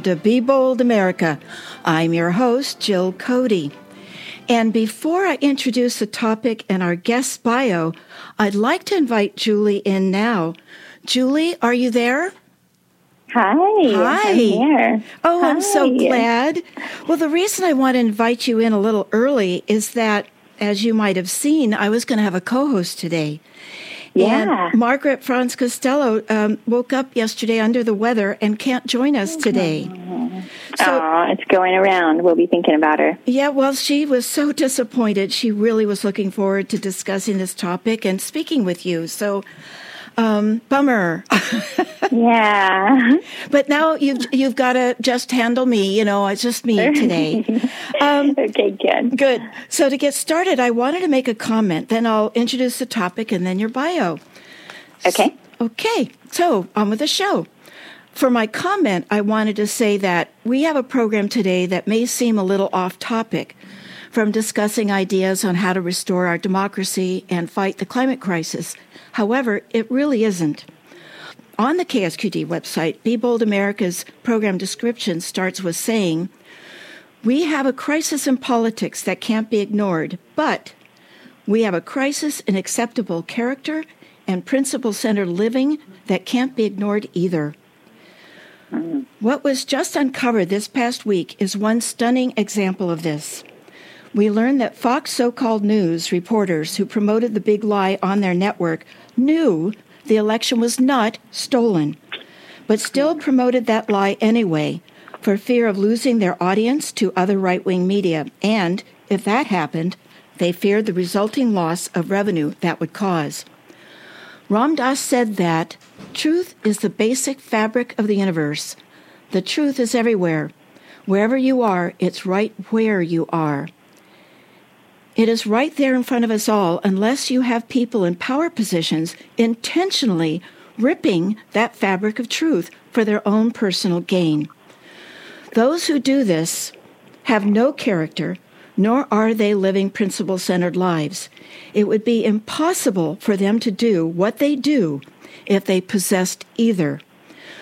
Welcome to Be Bold America. I'm your host, Jill Cody. And before I introduce the topic and our guest bio, I'd like to invite Julie in now. Julie, are you there? Hi. Hi. I'm here. Oh, Hi. I'm so glad. Well, the reason I want to invite you in a little early is that, as you might have seen, I was going to have a co host today. Yeah. And Margaret Franz Costello um, woke up yesterday under the weather and can't join us today. So, oh, it's going around. We'll be thinking about her. yeah, well, she was so disappointed. She really was looking forward to discussing this topic and speaking with you. So, um, bummer. Yeah. but now you've you've got to just handle me. You know, it's just me today. Um, okay, good. Good. So to get started, I wanted to make a comment. Then I'll introduce the topic and then your bio. Okay. Okay. So on with the show. For my comment, I wanted to say that we have a program today that may seem a little off topic from discussing ideas on how to restore our democracy and fight the climate crisis. However, it really isn't. On the KSQD website, Be Bold America's program description starts with saying, We have a crisis in politics that can't be ignored, but we have a crisis in acceptable character and principle centered living that can't be ignored either. What was just uncovered this past week is one stunning example of this. We learned that Fox so called news reporters who promoted the big lie on their network knew the election was not stolen, but still promoted that lie anyway for fear of losing their audience to other right wing media. And if that happened, they feared the resulting loss of revenue that would cause. Ram Dass said that truth is the basic fabric of the universe. The truth is everywhere. Wherever you are, it's right where you are. It is right there in front of us all, unless you have people in power positions intentionally ripping that fabric of truth for their own personal gain. Those who do this have no character, nor are they living principle centered lives. It would be impossible for them to do what they do if they possessed either.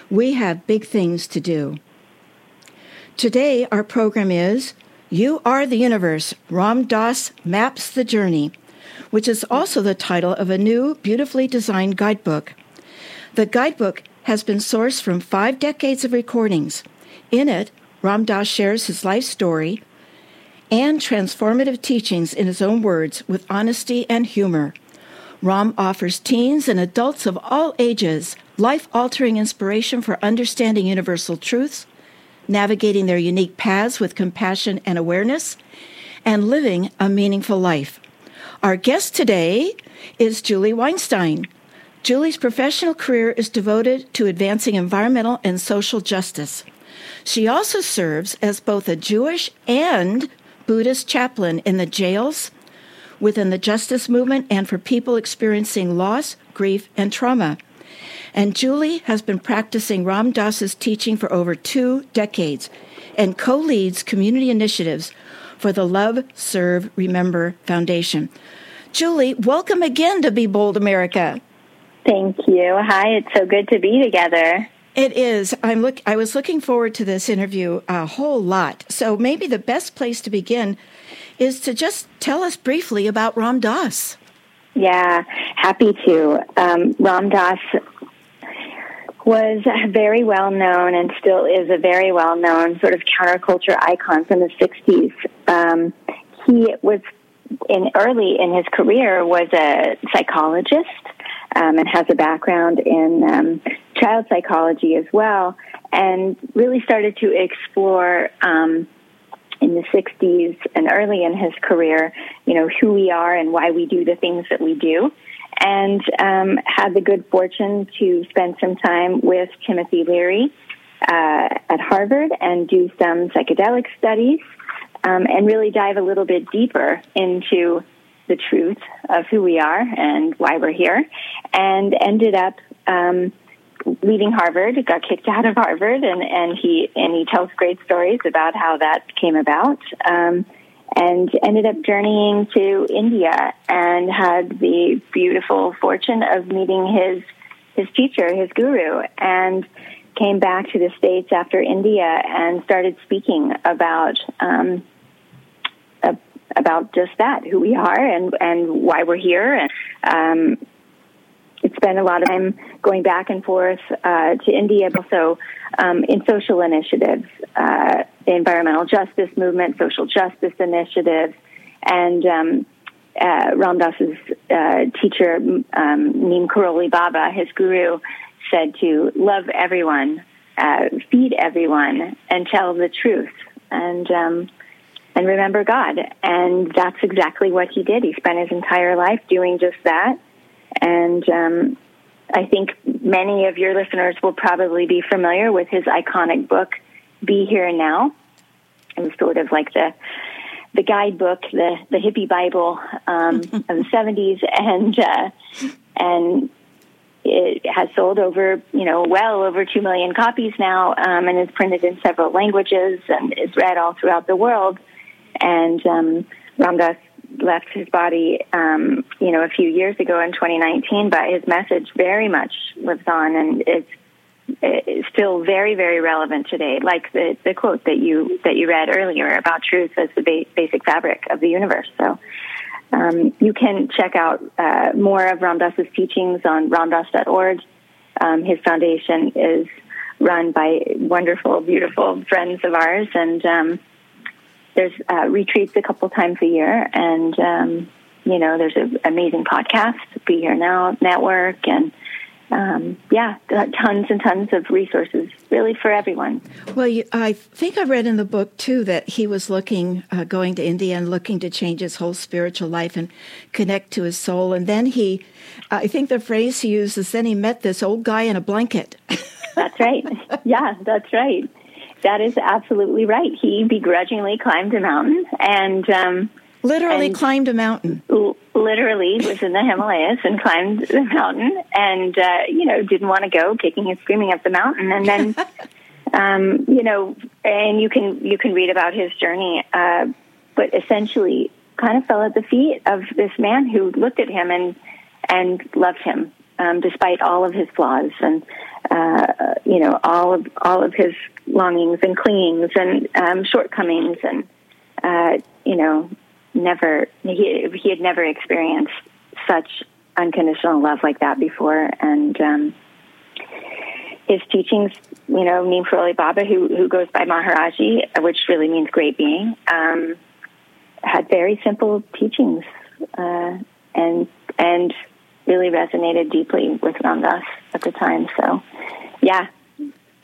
We have big things to do. Today, our program is You Are the Universe. Ram Dass Maps the Journey, which is also the title of a new, beautifully designed guidebook. The guidebook has been sourced from five decades of recordings. In it, Ram Dass shares his life story and transformative teachings in his own words with honesty and humor. Ram offers teens and adults of all ages life altering inspiration for understanding universal truths, navigating their unique paths with compassion and awareness, and living a meaningful life. Our guest today is Julie Weinstein. Julie's professional career is devoted to advancing environmental and social justice. She also serves as both a Jewish and Buddhist chaplain in the jails, within the justice movement, and for people experiencing loss, grief, and trauma. And Julie has been practicing Ram Dass's teaching for over two decades and co leads community initiatives for the Love, Serve, Remember Foundation. Julie, welcome again to Be Bold America. Thank you. Hi, it's so good to be together. It is. I'm look. I was looking forward to this interview a whole lot. So maybe the best place to begin is to just tell us briefly about Ram Dass. Yeah, happy to. Um, Ram Dass was very well known and still is a very well known sort of counterculture icon from the 60s. Um, he was in early in his career was a psychologist um, and has a background in um, child psychology as well, and really started to explore um, in the 60s and early in his career, you know, who we are and why we do the things that we do. And um, had the good fortune to spend some time with Timothy Leary uh, at Harvard and do some psychedelic studies um, and really dive a little bit deeper into the truth of who we are and why we're here, and ended up um, leaving Harvard. Got kicked out of Harvard, and and he and he tells great stories about how that came about. Um, and ended up journeying to India and had the beautiful fortune of meeting his his teacher, his guru, and came back to the States after India and started speaking about um, about just that, who we are and, and why we're here. And, um, been a lot of time going back and forth uh, to India, also um, in social initiatives, uh, environmental justice movement, social justice initiatives, and um, uh, Ram Dass's uh, teacher, um, Neem Karoli Baba, his guru, said to love everyone, uh, feed everyone, and tell the truth. And um, and remember God. And that's exactly what he did. He spent his entire life doing just that. And um, I think many of your listeners will probably be familiar with his iconic book, Be Here and Now. It was sort of like the the guidebook, the the hippie Bible um, of the seventies, and uh, and it has sold over you know well over two million copies now, um, and is printed in several languages and is read all throughout the world. And um, Ram Dass left his body, um, you know, a few years ago in 2019, but his message very much lives on and is still very, very relevant today. Like the, the quote that you that you read earlier about truth as the ba- basic fabric of the universe. So. Um, you can check out uh, more of Ram Dass's teachings on ramdass.org. Um, his foundation is run by wonderful, beautiful friends of ours, and um, there's uh, retreats a couple times a year, and um, you know there's an amazing podcast, Be Here Now Network, and um, yeah, tons and tons of resources, really for everyone. Well, you, I think I read in the book too that he was looking, uh, going to India and looking to change his whole spiritual life and connect to his soul. And then he, I think the phrase he used is, then he met this old guy in a blanket. that's right. Yeah, that's right. That is absolutely right. He begrudgingly climbed a mountain and um, literally and climbed a mountain. L- literally was in the Himalayas and climbed the mountain, and uh, you know didn't want to go, kicking and screaming up the mountain, and then. um, you know, and you can you can read about his journey, uh, but essentially, kind of fell at the feet of this man who looked at him and and loved him um, despite all of his flaws and uh, you know all of all of his longings and clingings and um, shortcomings and uh, you know never he he had never experienced such unconditional love like that before. And um, his teachings you know Neem Karoli Baba who who goes by Maharaji which really means great being um, had very simple teachings uh, and and really resonated deeply with Ram Dass at the time so yeah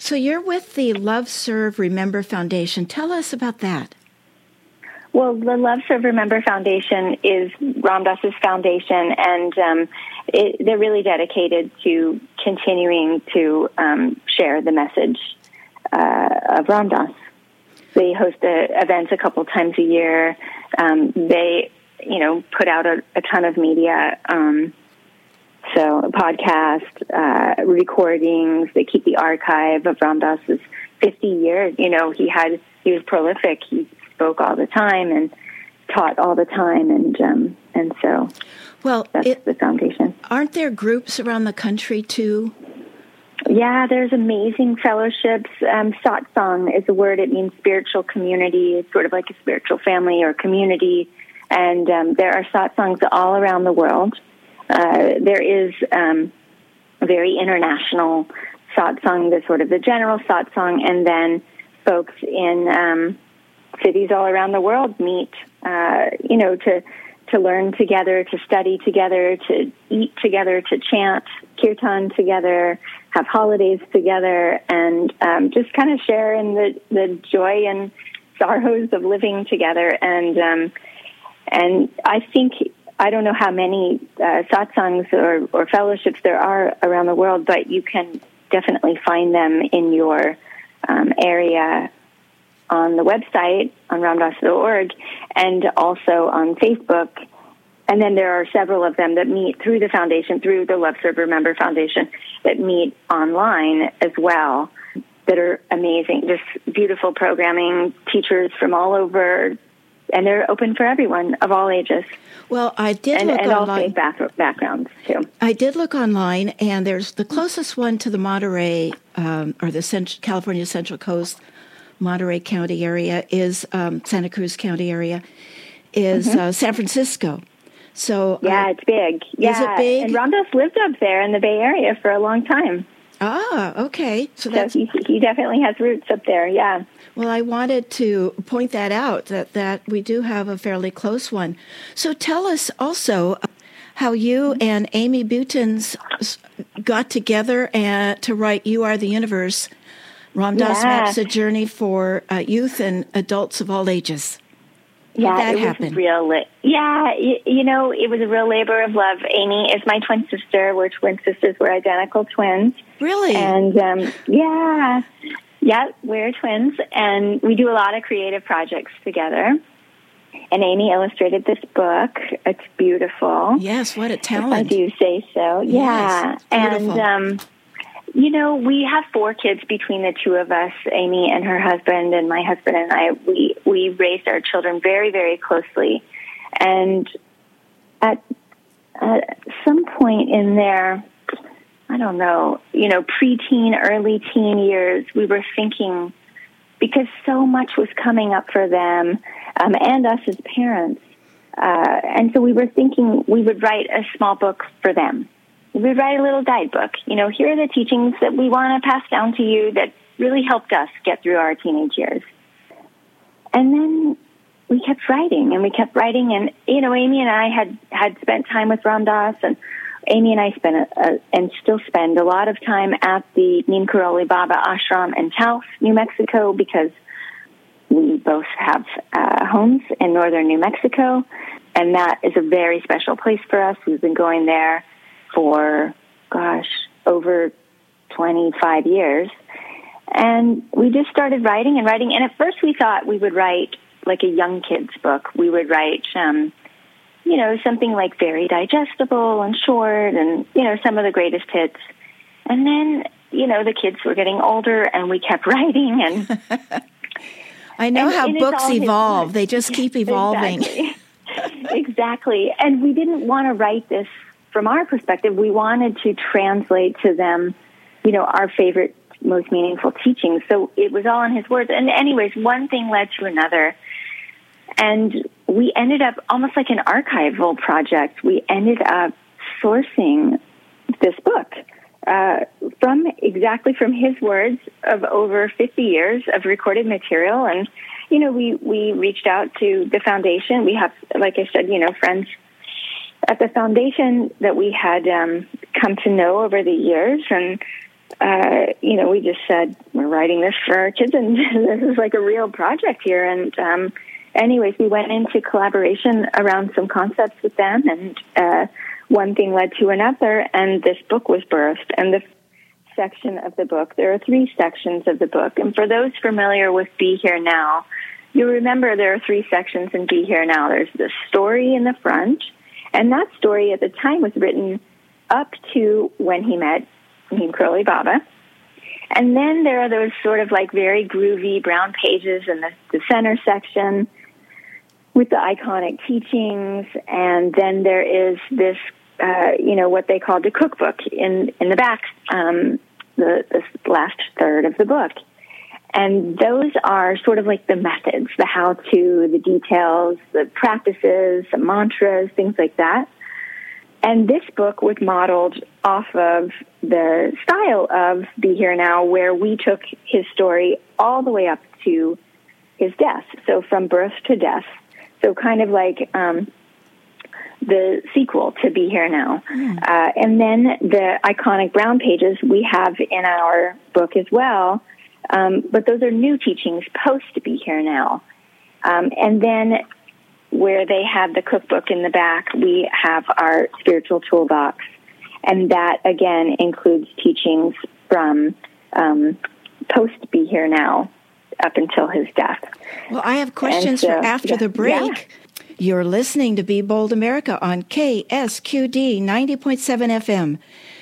so you're with the Love Serve Remember Foundation. Tell us about that. Well, the Love Serve Remember Foundation is Ram Dass's foundation, and um, it, they're really dedicated to continuing to um, share the message uh, of Ram Dass. They host a, events a couple times a year. Um, they, you know, put out a, a ton of media. Um, so podcast, uh, recordings, they keep the archive of Ram Dass's 50 years. You know, he had, he was prolific. He spoke all the time and taught all the time. And, um, and so well, that's it, the foundation. Aren't there groups around the country too? Yeah, there's amazing fellowships. Um, satsang is a word. It means spiritual community. It's sort of like a spiritual family or community. And um, there are satsangs all around the world. Uh, there is um, very international satsang, the sort of the general satsang, and then folks in um, cities all around the world meet, uh, you know, to to learn together, to study together, to eat together, to chant kirtan together, have holidays together, and um, just kind of share in the the joy and sorrows of living together. And um, and I think I don't know how many uh, satsangs or, or fellowships there are around the world, but you can definitely find them in your um, area on the website on ramdass.org and also on Facebook. And then there are several of them that meet through the foundation, through the Love Serve Remember Foundation, that meet online as well, that are amazing. Just beautiful programming, teachers from all over and they're open for everyone of all ages. Well, I did and, look and online. all faith back, backgrounds too. I did look online, and there's the closest one to the Monterey um, or the Cent- California Central Coast, Monterey County area is um, Santa Cruz County area, is mm-hmm. uh, San Francisco. So yeah, uh, it's big. Yeah, is it big? And Dass lived up there in the Bay Area for a long time. Ah, okay. So, so he, he definitely has roots up there. Yeah. Well, I wanted to point that out that, that we do have a fairly close one. So tell us also how you and Amy Butens got together and to write "You Are the Universe." Ram Dass yeah. maps a journey for uh, youth and adults of all ages. Yeah, that it happen? was real. Li- yeah, you, you know, it was a real labor of love. Amy is my twin sister. We're twin sisters. We're identical twins. Really? And um, yeah, yeah, we're twins, and we do a lot of creative projects together. And Amy illustrated this book. It's beautiful. Yes, what a talent! If I do say so. Yeah, yes, and um, you know, we have four kids between the two of us, Amy and her husband, and my husband and I. We we raised our children very, very closely, and at, at some point in their I don't know, you know, preteen, early teen years, we were thinking because so much was coming up for them um, and us as parents. Uh, and so we were thinking we would write a small book for them. We would write a little guidebook. You know, here are the teachings that we want to pass down to you that really helped us get through our teenage years. And then we kept writing and we kept writing and, you know, Amy and I had, had spent time with Ram Dass and Amy and I spent a, and still spend a lot of time at the Neem Karoli Baba Ashram in Taos, New Mexico, because we both have uh, homes in northern New Mexico, and that is a very special place for us. We've been going there for, gosh, over 25 years. And we just started writing and writing. And at first we thought we would write like a young kids book. We would write, um, you know, something like very digestible and short and, you know, some of the greatest hits. And then, you know, the kids were getting older and we kept writing and I know and, how and books evolve. They just keep evolving. Exactly. exactly. And we didn't want to write this from our perspective. We wanted to translate to them, you know, our favorite most meaningful teachings. So it was all in his words. And anyways, one thing led to another. And we ended up almost like an archival project. We ended up sourcing this book uh, from exactly from his words of over 50 years of recorded material. And, you know, we, we reached out to the foundation. We have, like I said, you know, friends at the foundation that we had um, come to know over the years. And, uh, you know, we just said, we're writing this for our kids and this is like a real project here. And, um, anyways, we went into collaboration around some concepts with them, and uh, one thing led to another, and this book was birthed. And the section of the book, there are three sections of the book, and for those familiar with Be Here Now, you remember there are three sections in Be Here Now. There's the story in the front, and that story at the time was written up to when he met Neem Karoli Baba. And then there are those sort of like very groovy brown pages in the, the center section with the iconic teachings, and then there is this, uh, you know, what they call the cookbook in in the back, um, the, the last third of the book, and those are sort of like the methods, the how to, the details, the practices, the mantras, things like that. And this book was modeled off of the style of Be Here Now, where we took his story all the way up to his death. So from birth to death so kind of like um, the sequel to Be Here Now. Mm. Uh, and then the iconic brown pages we have in our book as well. Um, but those are new teachings post Be Here Now. Um, and then where they have the cookbook in the back, we have our spiritual toolbox. And that again includes teachings from um, post Be Here Now up until his death. Well, I have questions so, for after yeah, the break. Yeah. You're listening to Be Bold America on KSQD 90.7 FM.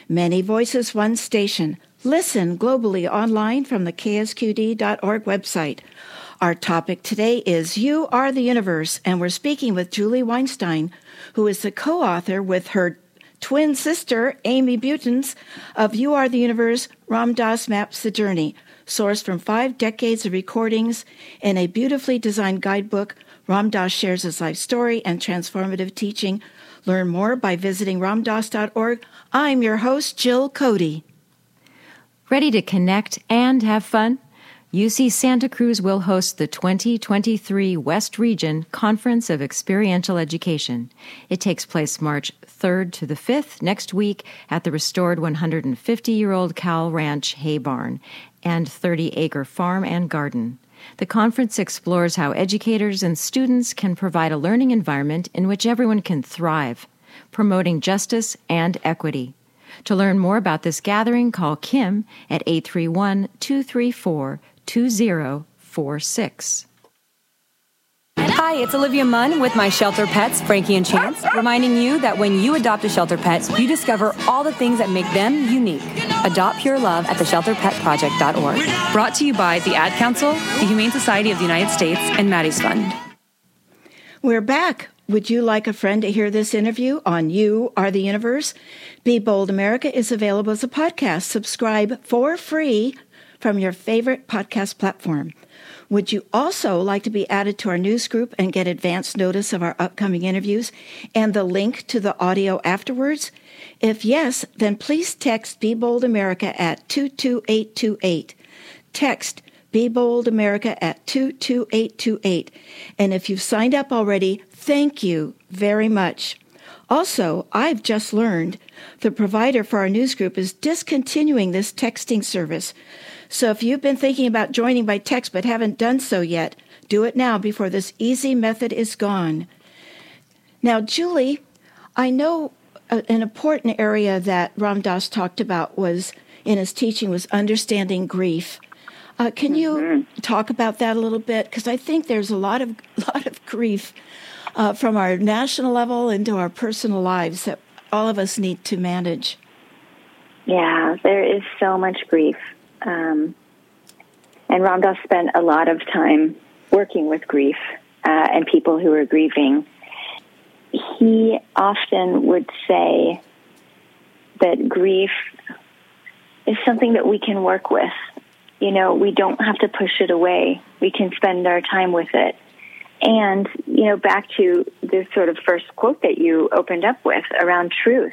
Many voices, one station. Listen globally online from the ksqd.org website. Our topic today is You Are the Universe, and we're speaking with Julie Weinstein, who is the co author with her twin sister, Amy Butens, of You Are the Universe Ram Dass Maps the Journey, sourced from five decades of recordings in a beautifully designed guidebook. Ram Dass shares his life story and transformative teaching. Learn more by visiting ramdass.org. I'm your host, Jill Cody. Ready to connect and have fun? UC Santa Cruz will host the 2023 West Region Conference of Experiential Education. It takes place March 3rd to the 5th next week at the restored 150 year old Cowell Ranch Hay Barn and 30 acre farm and garden. The conference explores how educators and students can provide a learning environment in which everyone can thrive, promoting justice and equity. To learn more about this gathering, call Kim at 831 234 2046. Hi, it's Olivia Munn with my shelter pets, Frankie and Chance, reminding you that when you adopt a shelter pet, you discover all the things that make them unique. Adopt Pure Love at theshelterpetproject.org. Brought to you by the Ad Council, the Humane Society of the United States, and Maddie's Fund. We're back. Would you like a friend to hear this interview on You Are the Universe? Be Bold America is available as a podcast. Subscribe for free from your favorite podcast platform. Would you also like to be added to our news group and get advance notice of our upcoming interviews and the link to the audio afterwards? If yes, then please text Be Bold America at 22828. Text Be Bold America at 22828. And if you've signed up already, thank you very much. Also, I've just learned the provider for our news group is discontinuing this texting service. So if you've been thinking about joining by text but haven't done so yet, do it now before this easy method is gone. Now, Julie, I know an important area that Ram Dass talked about was in his teaching was understanding grief. Uh, can you mm-hmm. talk about that a little bit? Because I think there's a lot of lot of grief uh, from our national level into our personal lives that all of us need to manage. Yeah, there is so much grief. Um, and Ram Dass spent a lot of time working with grief uh, and people who were grieving. He often would say that grief is something that we can work with. You know, we don't have to push it away. We can spend our time with it. And, you know, back to this sort of first quote that you opened up with around truth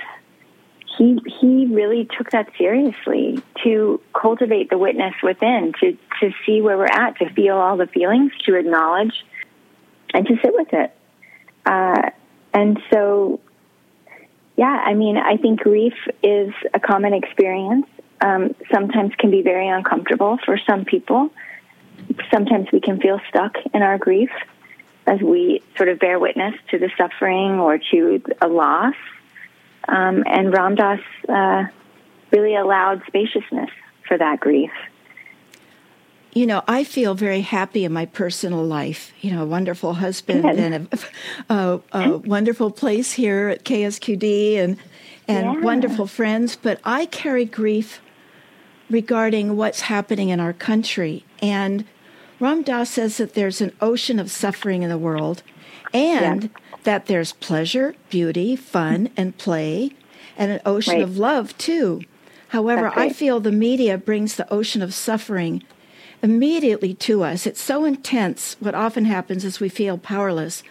he he really took that seriously to cultivate the witness within, to to see where we're at, to feel all the feelings, to acknowledge, and to sit with it. Uh, and so, yeah, I mean, I think grief is a common experience. Um, sometimes can be very uncomfortable for some people. Sometimes we can feel stuck in our grief as we sort of bear witness to the suffering or to a loss um, and Ram Dass uh, really allowed spaciousness for that grief. You know, I feel very happy in my personal life. You know, a wonderful husband Good. and a, a, a, wonderful place here at KSQD and and yeah. wonderful friends. But I carry grief regarding what's happening in our country. And Ram Dass says that there's an ocean of suffering in the world, and yeah that there's pleasure, beauty, fun, and play, and an ocean right. of love, too. However, right. I feel the media brings the ocean of suffering immediately to us. It's so intense. What often happens is we feel powerless.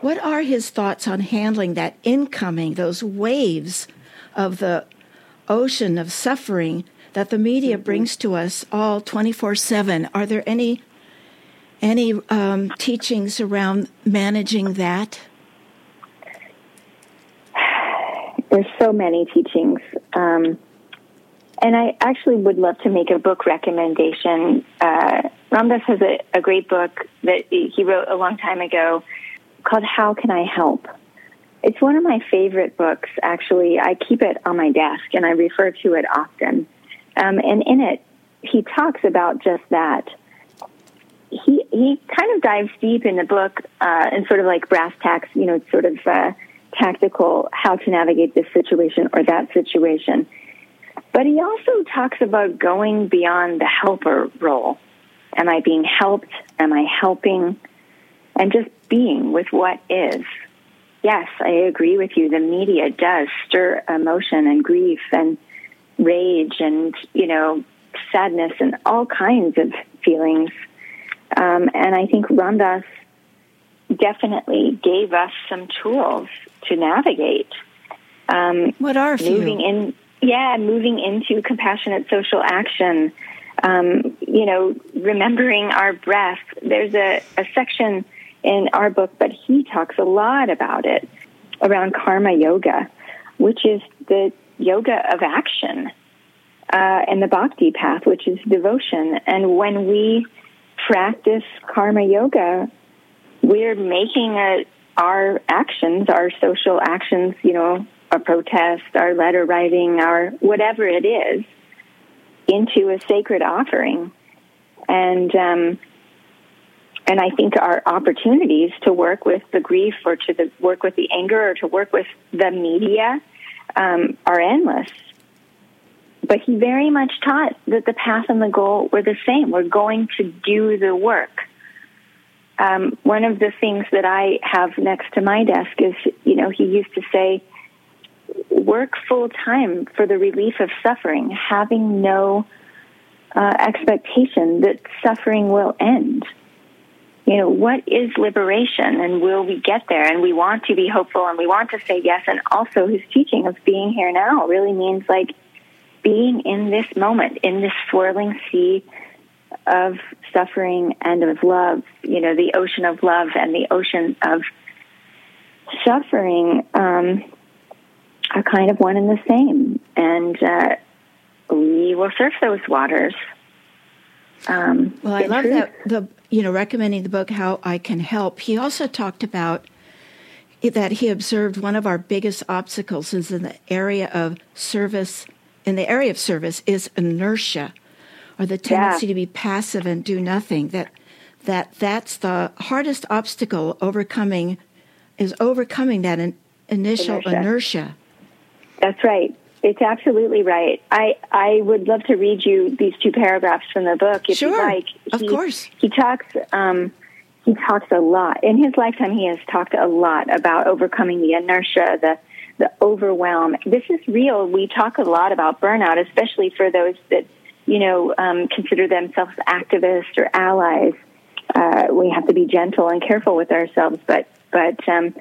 What are his thoughts on handling that incoming, those waves of the ocean of suffering that the media mm-hmm. brings to us all 24 7? Are there any any um, teachings around managing that? There's so many teachings. Um, and I actually would love to make a book recommendation. Uh, Ram Dass has a, a great book that he wrote a long time ago called How Can I Help? It's one of my favorite books, actually. I keep it on my desk and I refer to it often. Um, and in it, he talks about just that. He, he kind of dives deep in the book uh, and sort of like brass tacks, you know, sort of uh, tactical how to navigate this situation or that situation. But he also talks about going beyond the helper role. Am I being helped? Am I helping? And just being with what is. Yes, I agree with you. The media does stir emotion and grief and rage and, you know, sadness and all kinds of feelings. Um, and I think Ram Dass definitely gave us some tools to navigate. Um, what are moving in? Yeah, moving into compassionate social action. Um, you know, remembering our breath. There's a, a section in our book, but he talks a lot about it around karma yoga, which is the yoga of action, uh, and the bhakti path, which is devotion. And when we practice karma yoga, we're making a, our actions, our social actions, you know, our protest, our letter writing, our whatever it is, into a sacred offering. And um, and I think our opportunities to work with the grief or to the, work with the anger or to work with the media um, are endless. But he very much taught that the path and the goal were the same. We're going to do the work. Um, one of the things that I have next to my desk is, you know, he used to say, work full time for the relief of suffering, having no uh, expectation that suffering will end. You know, what is liberation and will we get there? And we want to be hopeful and we want to say yes. And also, his teaching of being here now really means like being in this moment, in this swirling sea of suffering and of love, you know, the ocean of love and the ocean of suffering um, are kind of one and the same. And uh, we will surf those waters. Um, well, I love truth. that the you know recommending the book "How I Can Help." He also talked about that he observed one of our biggest obstacles is in the area of service. In the area of service is inertia, or the tendency yeah. to be passive and do nothing. That that that's the hardest obstacle overcoming is overcoming that in, initial inertia. inertia. That's right. It's absolutely right. I, I would love to read you these two paragraphs from the book if sure, you like. Of course. He talks um, he talks a lot. In his lifetime he has talked a lot about overcoming the inertia, the the overwhelm. This is real. We talk a lot about burnout, especially for those that, you know, um, consider themselves activists or allies. Uh, we have to be gentle and careful with ourselves, but but um,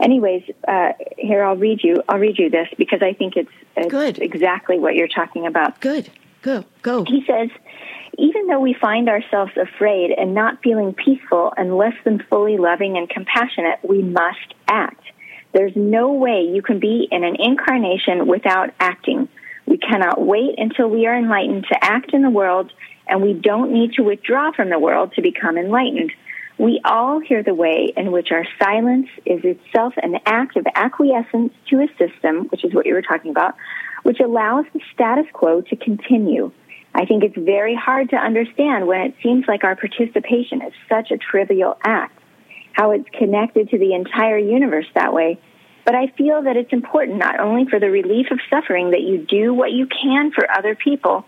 anyways, uh, here I'll read you. I'll read you this because I think it's, it's Good. exactly what you're talking about. Good. Go. Go. He says, even though we find ourselves afraid and not feeling peaceful and less than fully loving and compassionate, we must act. There's no way you can be in an incarnation without acting. We cannot wait until we are enlightened to act in the world, and we don't need to withdraw from the world to become enlightened. We all hear the way in which our silence is itself an act of acquiescence to a system, which is what you were talking about, which allows the status quo to continue. I think it's very hard to understand when it seems like our participation is such a trivial act, how it's connected to the entire universe that way. But I feel that it's important not only for the relief of suffering that you do what you can for other people,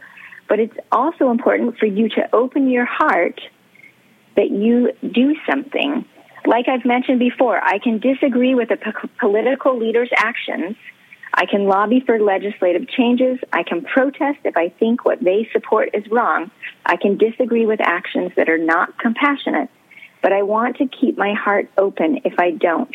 but it's also important for you to open your heart that you do something. Like I've mentioned before, I can disagree with a p- political leader's actions. I can lobby for legislative changes. I can protest if I think what they support is wrong. I can disagree with actions that are not compassionate. But I want to keep my heart open if I don't.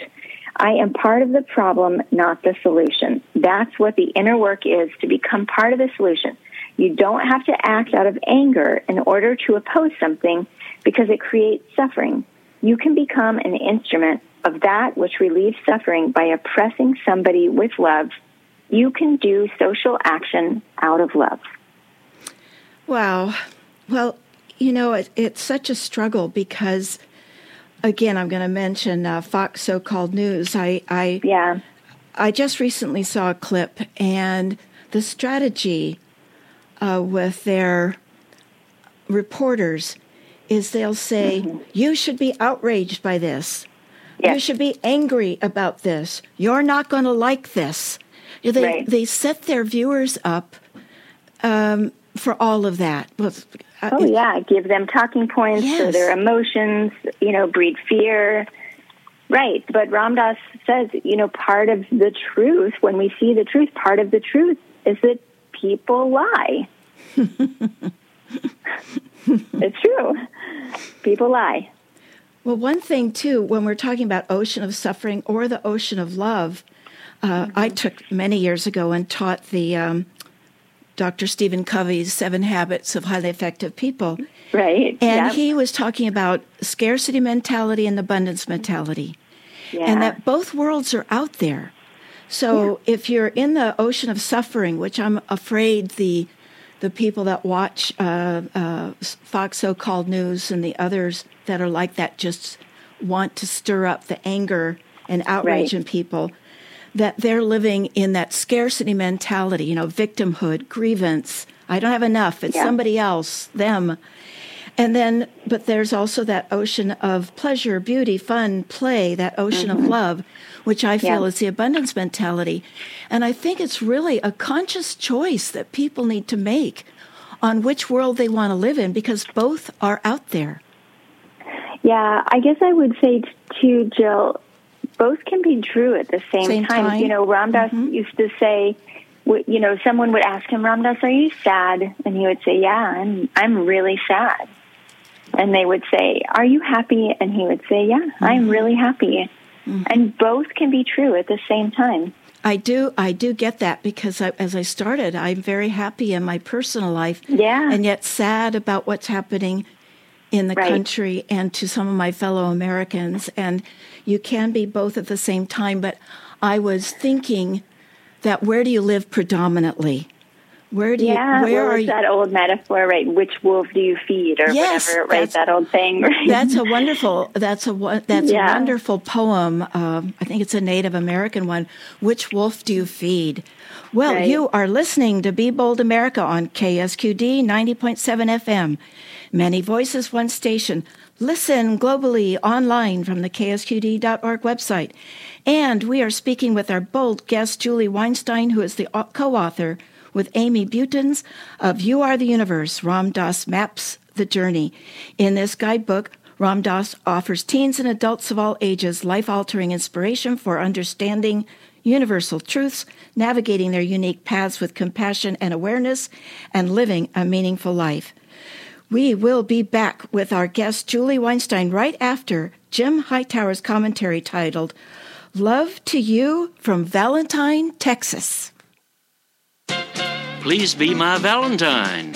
I am part of the problem, not the solution. That's what the inner work is to become part of the solution. You don't have to act out of anger in order to oppose something because it creates suffering. You can become an instrument of that which relieves suffering by oppressing somebody with love. You can do social action out of love. Wow. Well, you know, it, it's such a struggle because, again, I'm going to mention uh, Fox so-called news. I, I, yeah, I just recently saw a clip, and the strategy uh, with their reporters is they'll say, mm-hmm. You should be outraged by this. Yes. You should be angry about this. You're not going to like this. They, right. they set their viewers up um, for all of that. Uh, oh yeah, give them talking points yes. for their emotions. You know, breed fear. Right, but Ram Dass says, you know, part of the truth, when we see the truth, part of the truth is that people lie. it's true. People lie. Well, one thing, too, when we're talking about ocean of suffering or the ocean of love, uh, mm-hmm. I took many years ago and taught the um, Dr. Stephen Covey's Seven Habits of Highly Effective People. Right. And yep. he was talking about scarcity mentality and abundance mentality. Yeah. And that both worlds are out there. So yeah. if you're in the ocean of suffering, which I'm afraid the the people that watch uh, uh, Fox so-called news and the others that are like that just want to stir up the anger and outrage right. in people that they're living in that scarcity mentality, you know, victimhood, grievance. I don't have enough. It's yeah. somebody else, them. And then, but there's also that ocean of pleasure, beauty, fun, play, that ocean mm-hmm. of love, which I feel yeah. is the abundance mentality. And I think it's really a conscious choice that people need to make on which world they want to live in because both are out there. Yeah, I guess I would say too, Jill, both can be true at the same, same time. time. You know, Ram Dass mm-hmm. used to say, you know, someone would ask him, Ram Dass, are you sad? And he would say, Yeah, I'm, I'm really sad. And they would say, Are you happy? And he would say, Yeah, mm-hmm. I'm really happy. Mm-hmm. And both can be true at the same time. I do, I do get that because I, as I started, I'm very happy in my personal life, yeah, and yet sad about what's happening in the right. country and to some of my fellow Americans. And you can be both at the same time. But I was thinking that where do you live predominantly? Where do yeah, you? Where well, are you? that old metaphor, right? Which wolf do you feed, or yes, whatever, right? That old thing. Right? That's a wonderful. That's a that's yeah. a wonderful poem. Um, I think it's a Native American one. Which wolf do you feed? Well, right. you are listening to Be Bold America on KSQD ninety point seven FM. Many voices, one station. Listen globally online from the ksqd.org website. And we are speaking with our bold guest, Julie Weinstein, who is the co author with Amy Butens of You Are the Universe Ram Dass Maps the Journey. In this guidebook, Ram Dass offers teens and adults of all ages life altering inspiration for understanding universal truths, navigating their unique paths with compassion and awareness, and living a meaningful life. We will be back with our guest, Julie Weinstein, right after Jim Hightower's commentary titled Love to You from Valentine, Texas. Please be my Valentine.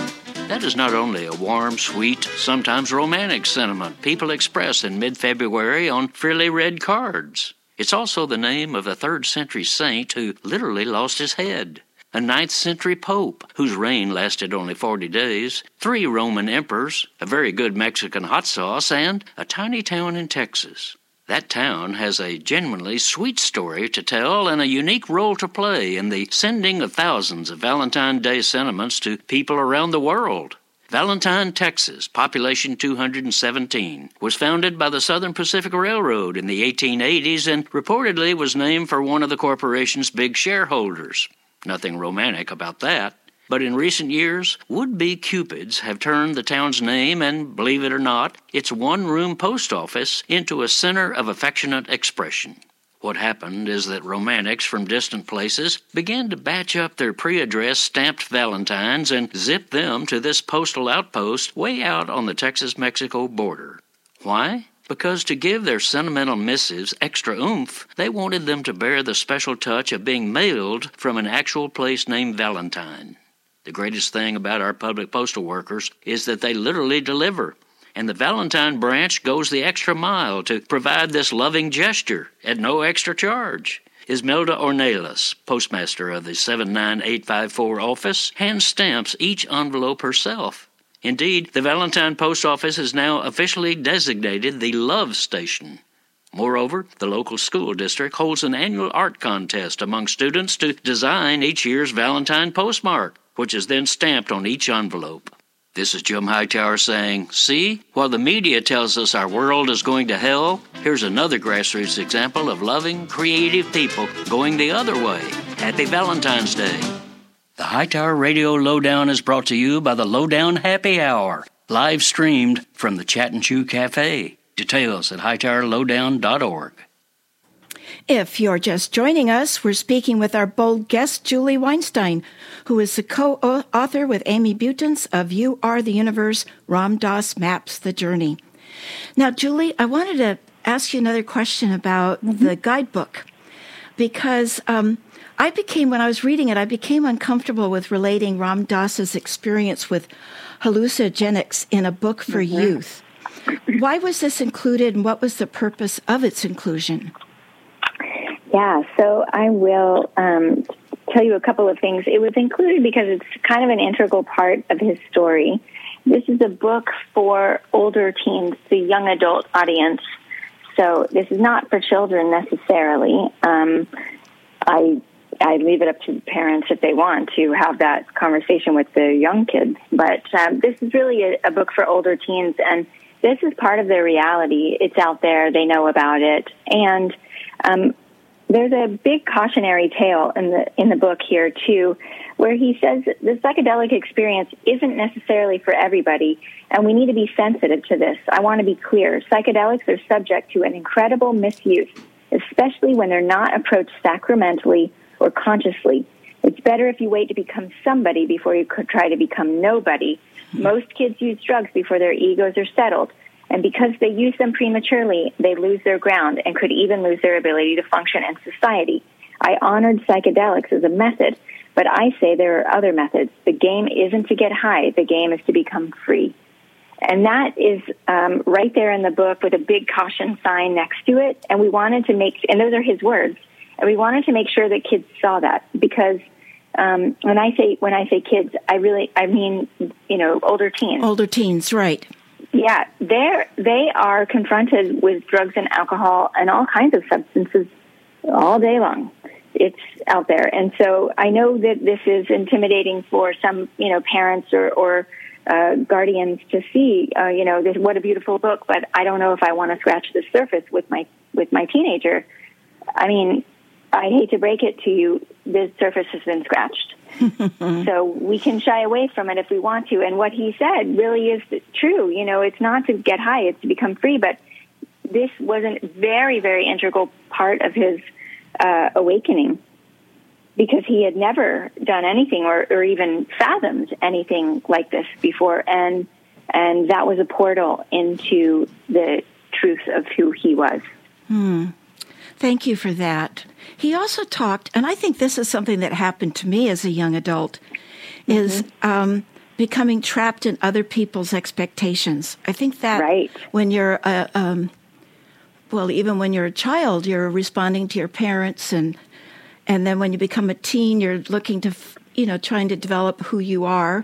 That is not only a warm, sweet, sometimes romantic sentiment people express in mid February on frilly red cards. It's also the name of a third century saint who literally lost his head a ninth century pope whose reign lasted only 40 days, three Roman emperors, a very good Mexican hot sauce, and a tiny town in Texas. That town has a genuinely sweet story to tell and a unique role to play in the sending of thousands of Valentine Day sentiments to people around the world. Valentine, Texas, population 217, was founded by the Southern Pacific Railroad in the 1880s and reportedly was named for one of the corporation's big shareholders. Nothing romantic about that. But in recent years, would be Cupids have turned the town's name and, believe it or not, its one room post office into a center of affectionate expression. What happened is that romantics from distant places began to batch up their pre addressed stamped valentines and zip them to this postal outpost way out on the Texas Mexico border. Why? Because to give their sentimental missives extra oomph, they wanted them to bear the special touch of being mailed from an actual place named Valentine. The greatest thing about our public postal workers is that they literally deliver, and the Valentine branch goes the extra mile to provide this loving gesture at no extra charge. Ismelda Ornelas, postmaster of the 79854 office, hand stamps each envelope herself Indeed, the Valentine Post Office is now officially designated the Love Station. Moreover, the local school district holds an annual art contest among students to design each year's Valentine postmark, which is then stamped on each envelope. This is Jim Hightower saying, See, while the media tells us our world is going to hell, here's another grassroots example of loving, creative people going the other way. Happy Valentine's Day. The Hightower Radio Lowdown is brought to you by the Lowdown Happy Hour, live streamed from the Chat and Chew Cafe. Details at hightowerlowdown.org. If you're just joining us, we're speaking with our bold guest, Julie Weinstein, who is the co author with Amy Butens of You Are the Universe Ram Dass Maps the Journey. Now, Julie, I wanted to ask you another question about mm-hmm. the guidebook because um, I became, when I was reading it, I became uncomfortable with relating Ram Dass's experience with hallucinogenics in a book for mm-hmm. youth. Why was this included and what was the purpose of its inclusion? Yeah, so I will um, tell you a couple of things. It was included because it's kind of an integral part of his story. This is a book for older teens, the young adult audience. So this is not for children necessarily. Um, I I leave it up to the parents if they want to have that conversation with the young kids. But um, this is really a, a book for older teens, and this is part of their reality. It's out there; they know about it, and um, there's a big cautionary tale in the in the book here too, where he says the psychedelic experience isn't necessarily for everybody, and we need to be sensitive to this. I want to be clear: psychedelics are subject to an incredible misuse, especially when they're not approached sacramentally or consciously. It's better if you wait to become somebody before you try to become nobody. Most kids use drugs before their egos are settled. And because they use them prematurely, they lose their ground and could even lose their ability to function in society. I honored psychedelics as a method, but I say there are other methods. The game isn't to get high, the game is to become free. And that is um, right there in the book with a big caution sign next to it. And we wanted to make, and those are his words. And we wanted to make sure that kids saw that because um, when I say when I say kids, I really I mean you know older teens. Older teens, right? Yeah, they're they are confronted with drugs and alcohol and all kinds of substances all day long. It's out there, and so I know that this is intimidating for some you know parents or or uh, guardians to see. Uh, you know, this, what a beautiful book, but I don't know if I want to scratch the surface with my with my teenager. I mean, I hate to break it to you, the surface has been scratched. so we can shy away from it if we want to. And what he said really is true. You know, it's not to get high, it's to become free. But this was a very, very integral part of his uh, awakening because he had never done anything or, or even fathomed anything like this before. And, and that was a portal into the truth of who he was. Hmm. Thank you for that. He also talked, and I think this is something that happened to me as a young adult, mm-hmm. is um, becoming trapped in other people's expectations. I think that right. when you're a, um, well, even when you're a child, you're responding to your parents, and and then when you become a teen, you're looking to, you know, trying to develop who you are,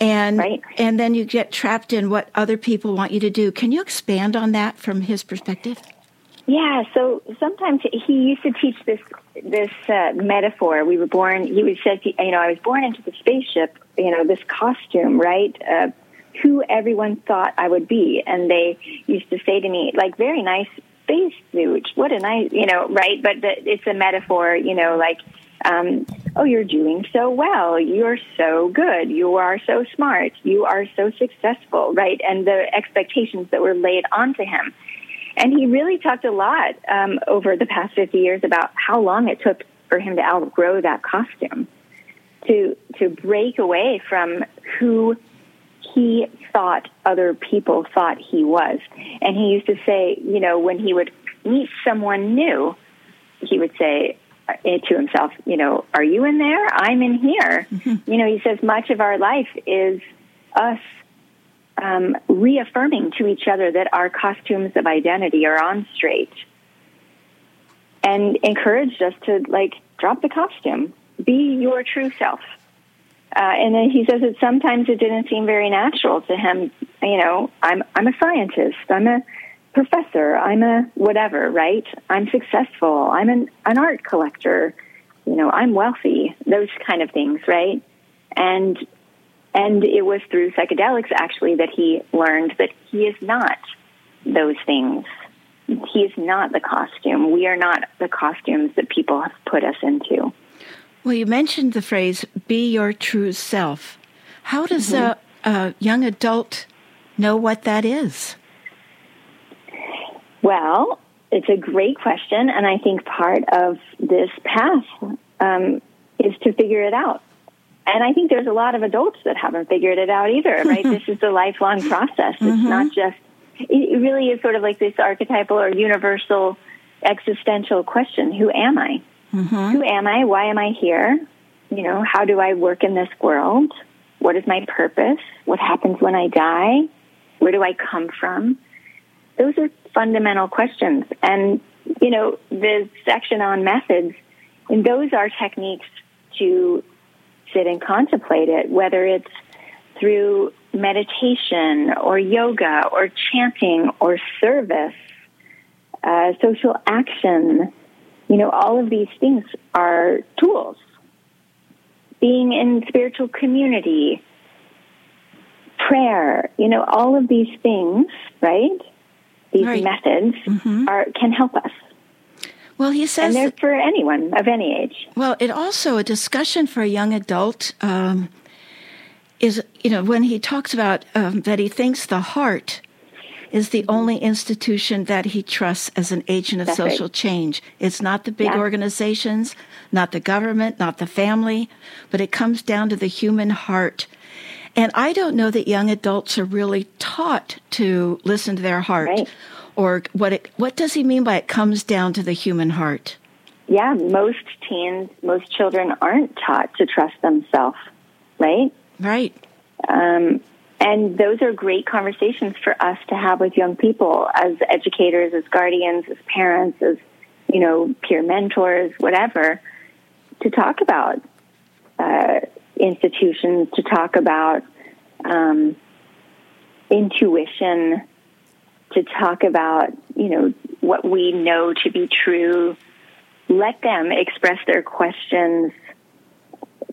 and right. and then you get trapped in what other people want you to do. Can you expand on that from his perspective? Yeah, so sometimes he used to teach this this uh, metaphor. We were born. He would say, you know, I was born into the spaceship. You know, this costume, right? Uh, who everyone thought I would be, and they used to say to me, like, very nice space suit. What a nice, you know, right? But the, it's a metaphor. You know, like, um, oh, you're doing so well. You're so good. You are so smart. You are so successful, right? And the expectations that were laid onto him and he really talked a lot um, over the past 50 years about how long it took for him to outgrow that costume, to to break away from who he thought other people thought he was. And he used to say, you know, when he would meet someone new, he would say uh, to himself, you know, are you in there? I'm in here. Mm-hmm. You know, he says much of our life is us um, reaffirming to each other that our costumes of identity are on straight and encouraged us to like drop the costume, be your true self. Uh, and then he says that sometimes it didn't seem very natural to him. You know, I'm I'm a scientist. I'm a professor. I'm a whatever. Right? I'm successful. I'm an an art collector. You know, I'm wealthy. Those kind of things. Right? And and it was through psychedelics actually that he learned that he is not those things. He is not the costume. We are not the costumes that people have put us into. Well, you mentioned the phrase "be your true self." How does mm-hmm. a, a young adult know what that is? Well, it's a great question, and I think part of this path um, is to figure it out. And I think there's a lot of adults that haven't figured it out either, right? this is a lifelong process. It's mm-hmm. not just, it really is sort of like this archetypal or universal existential question Who am I? Mm-hmm. Who am I? Why am I here? You know, how do I work in this world? What is my purpose? What happens when I die? Where do I come from? Those are fundamental questions. And, you know, the section on methods, and those are techniques to sit and contemplate it, whether it's through meditation or yoga or chanting or service, uh, social action. You know, all of these things are tools. Being in spiritual community, prayer, you know, all of these things, right? These right. methods mm-hmm. are can help us. Well, he says, and they're for anyone of any age. Well, it also a discussion for a young adult um, is, you know, when he talks about um, that he thinks the heart is the only institution that he trusts as an agent of That's social right. change. It's not the big yeah. organizations, not the government, not the family, but it comes down to the human heart. And I don't know that young adults are really taught to listen to their heart. Right or what it, what does he mean by it comes down to the human heart? Yeah, most teens, most children aren't taught to trust themselves, right? Right. Um, and those are great conversations for us to have with young people as educators, as guardians, as parents, as you know, peer mentors, whatever, to talk about uh, institutions, to talk about um, intuition, to talk about, you know, what we know to be true. Let them express their questions.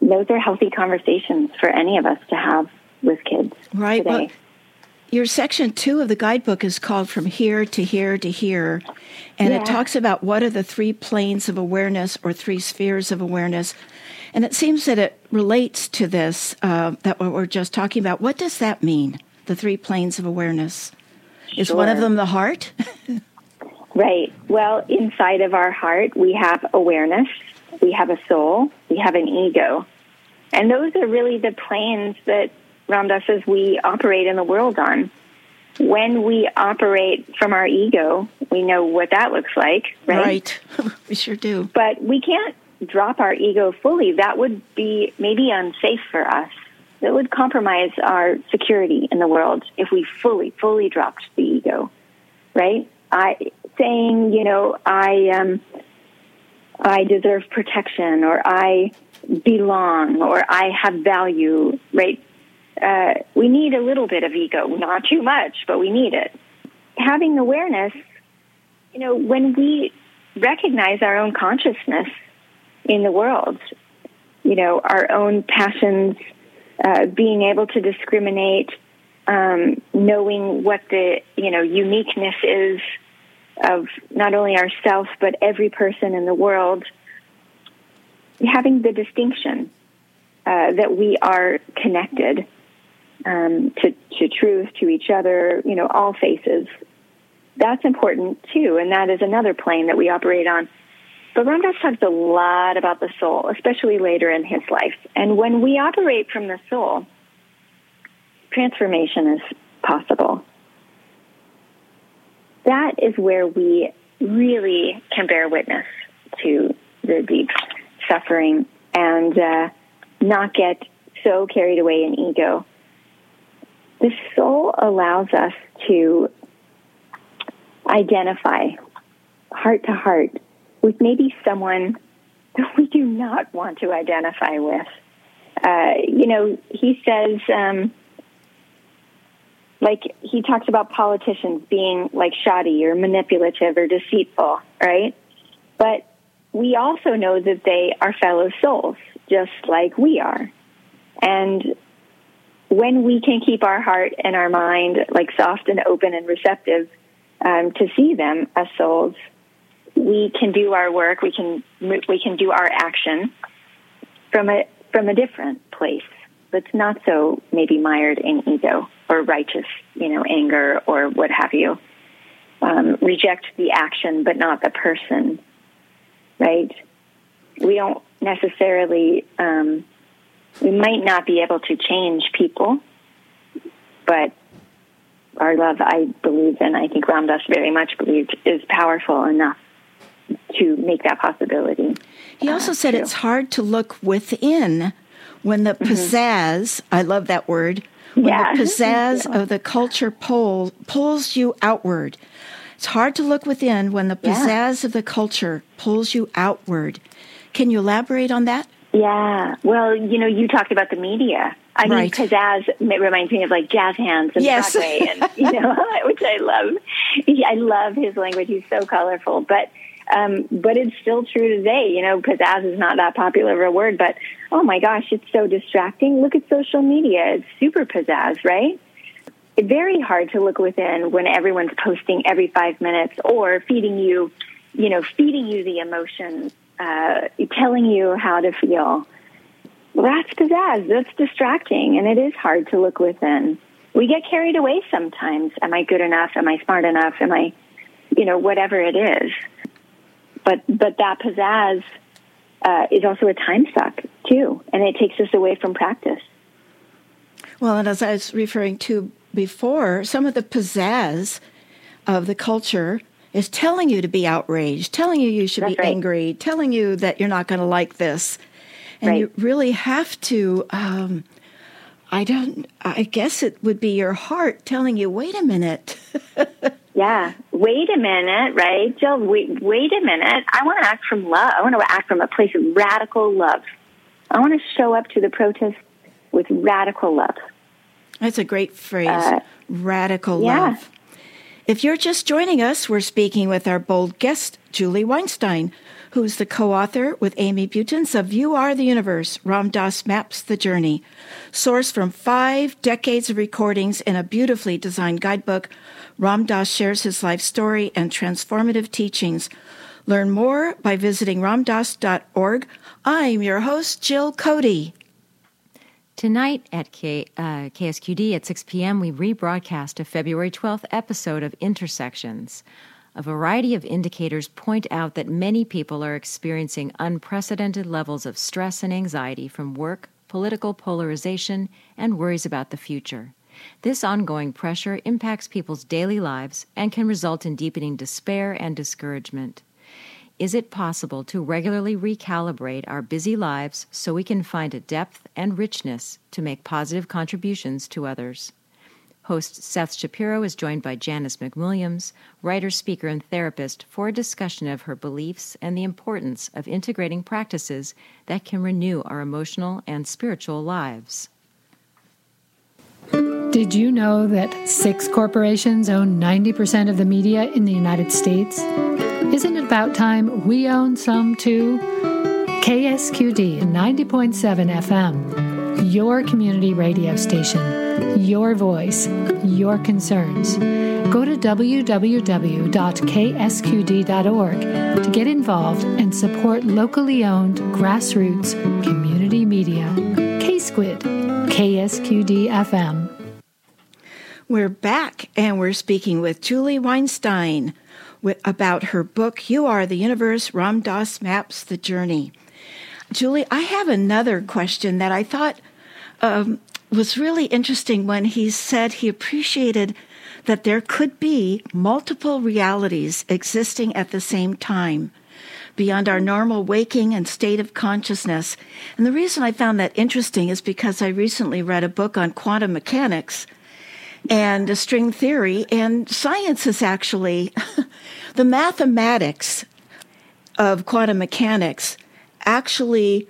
Those are healthy conversations for any of us to have with kids. Right. Today. Well, your section two of the guidebook is called From Here to Here to Here. And yeah. it talks about what are the three planes of awareness or three spheres of awareness. And it seems that it relates to this, uh, that what we're just talking about. What does that mean, the three planes of awareness? Is sure. one of them the heart? right. Well, inside of our heart, we have awareness, we have a soul, we have an ego. And those are really the planes that Ram Dass says we operate in the world on. When we operate from our ego, we know what that looks like, right? Right. we sure do. But we can't drop our ego fully. That would be maybe unsafe for us that would compromise our security in the world if we fully, fully dropped the ego, right? I saying, you know, I um, I deserve protection, or I belong, or I have value, right? Uh, we need a little bit of ego, not too much, but we need it. Having awareness, you know, when we recognize our own consciousness in the world, you know, our own passions, uh, being able to discriminate, um, knowing what the you know uniqueness is of not only ourselves but every person in the world, having the distinction uh, that we are connected um, to, to truth, to each other, you know, all faces. That's important too, and that is another plane that we operate on. But Ram Dass talks a lot about the soul, especially later in his life. And when we operate from the soul, transformation is possible. That is where we really can bear witness to the deep suffering and uh, not get so carried away in ego. The soul allows us to identify heart to heart with maybe someone that we do not want to identify with. Uh, you know, he says, um, like, he talks about politicians being like shoddy or manipulative or deceitful, right? But we also know that they are fellow souls, just like we are. And when we can keep our heart and our mind like soft and open and receptive um, to see them as souls, we can do our work, we can we can do our action, from a from a different place that's not so maybe mired in ego or righteous, you know, anger or what have you. Um, reject the action, but not the person, right? We don't necessarily, um, we might not be able to change people, but our love, I believe, and I think Ram Dass very much believed, is powerful enough to make that possibility. He also uh, said true. it's hard to look within when the mm-hmm. pizzazz, I love that word, when yeah. the pizzazz of the culture pull, pulls you outward. It's hard to look within when the pizzazz yeah. of the culture pulls you outward. Can you elaborate on that? Yeah. Well, you know, you talked about the media. I mean, right. pizzazz reminds me of like jazz hands and yes. Broadway, and you know, which I love. I love his language. He's so colorful, but um, but it's still true today. You know, pizzazz is not that popular of a word, but oh my gosh, it's so distracting. Look at social media. It's super pizzazz, right? It's very hard to look within when everyone's posting every five minutes or feeding you, you know, feeding you the emotions, uh, telling you how to feel. That's pizzazz. That's distracting, and it is hard to look within. We get carried away sometimes. Am I good enough? Am I smart enough? Am I, you know, whatever it is but but that pizzazz uh, is also a time suck too, and it takes us away from practice. Well, and as I was referring to before, some of the pizzazz of the culture is telling you to be outraged, telling you you should That's be right. angry, telling you that you're not going to like this, and right. you really have to. Um, I don't. I guess it would be your heart telling you, "Wait a minute." Yeah. Wait a minute, right? Jill, wait, wait a minute. I want to act from love. I want to act from a place of radical love. I want to show up to the protest with radical love. That's a great phrase. Uh, radical yeah. love. If you're just joining us, we're speaking with our bold guest, Julie Weinstein, who's the co author with Amy Butens of You Are the Universe Ram Dass Maps the Journey. Sourced from five decades of recordings in a beautifully designed guidebook, Ram Dass shares his life story and transformative teachings. Learn more by visiting ramdass.org. I'm your host, Jill Cody. Tonight at K, uh, KSQD at 6 p.m., we rebroadcast a February 12th episode of Intersections. A variety of indicators point out that many people are experiencing unprecedented levels of stress and anxiety from work, political polarization, and worries about the future. This ongoing pressure impacts people's daily lives and can result in deepening despair and discouragement. Is it possible to regularly recalibrate our busy lives so we can find a depth and richness to make positive contributions to others? Host Seth Shapiro is joined by Janice McWilliams, writer, speaker, and therapist, for a discussion of her beliefs and the importance of integrating practices that can renew our emotional and spiritual lives. Did you know that six corporations own 90% of the media in the United States? Isn't it about time we own some too? KSQD 90.7 FM, your community radio station your voice, your concerns. Go to www.ksqd.org to get involved and support locally owned grassroots community media. KSQD, KSQD FM. We're back and we're speaking with Julie Weinstein about her book, You Are the Universe Ram Dass Maps the Journey. Julie, I have another question that I thought um, was really interesting when he said he appreciated that there could be multiple realities existing at the same time beyond our normal waking and state of consciousness. And the reason I found that interesting is because I recently read a book on quantum mechanics and string theory, and science is actually the mathematics of quantum mechanics actually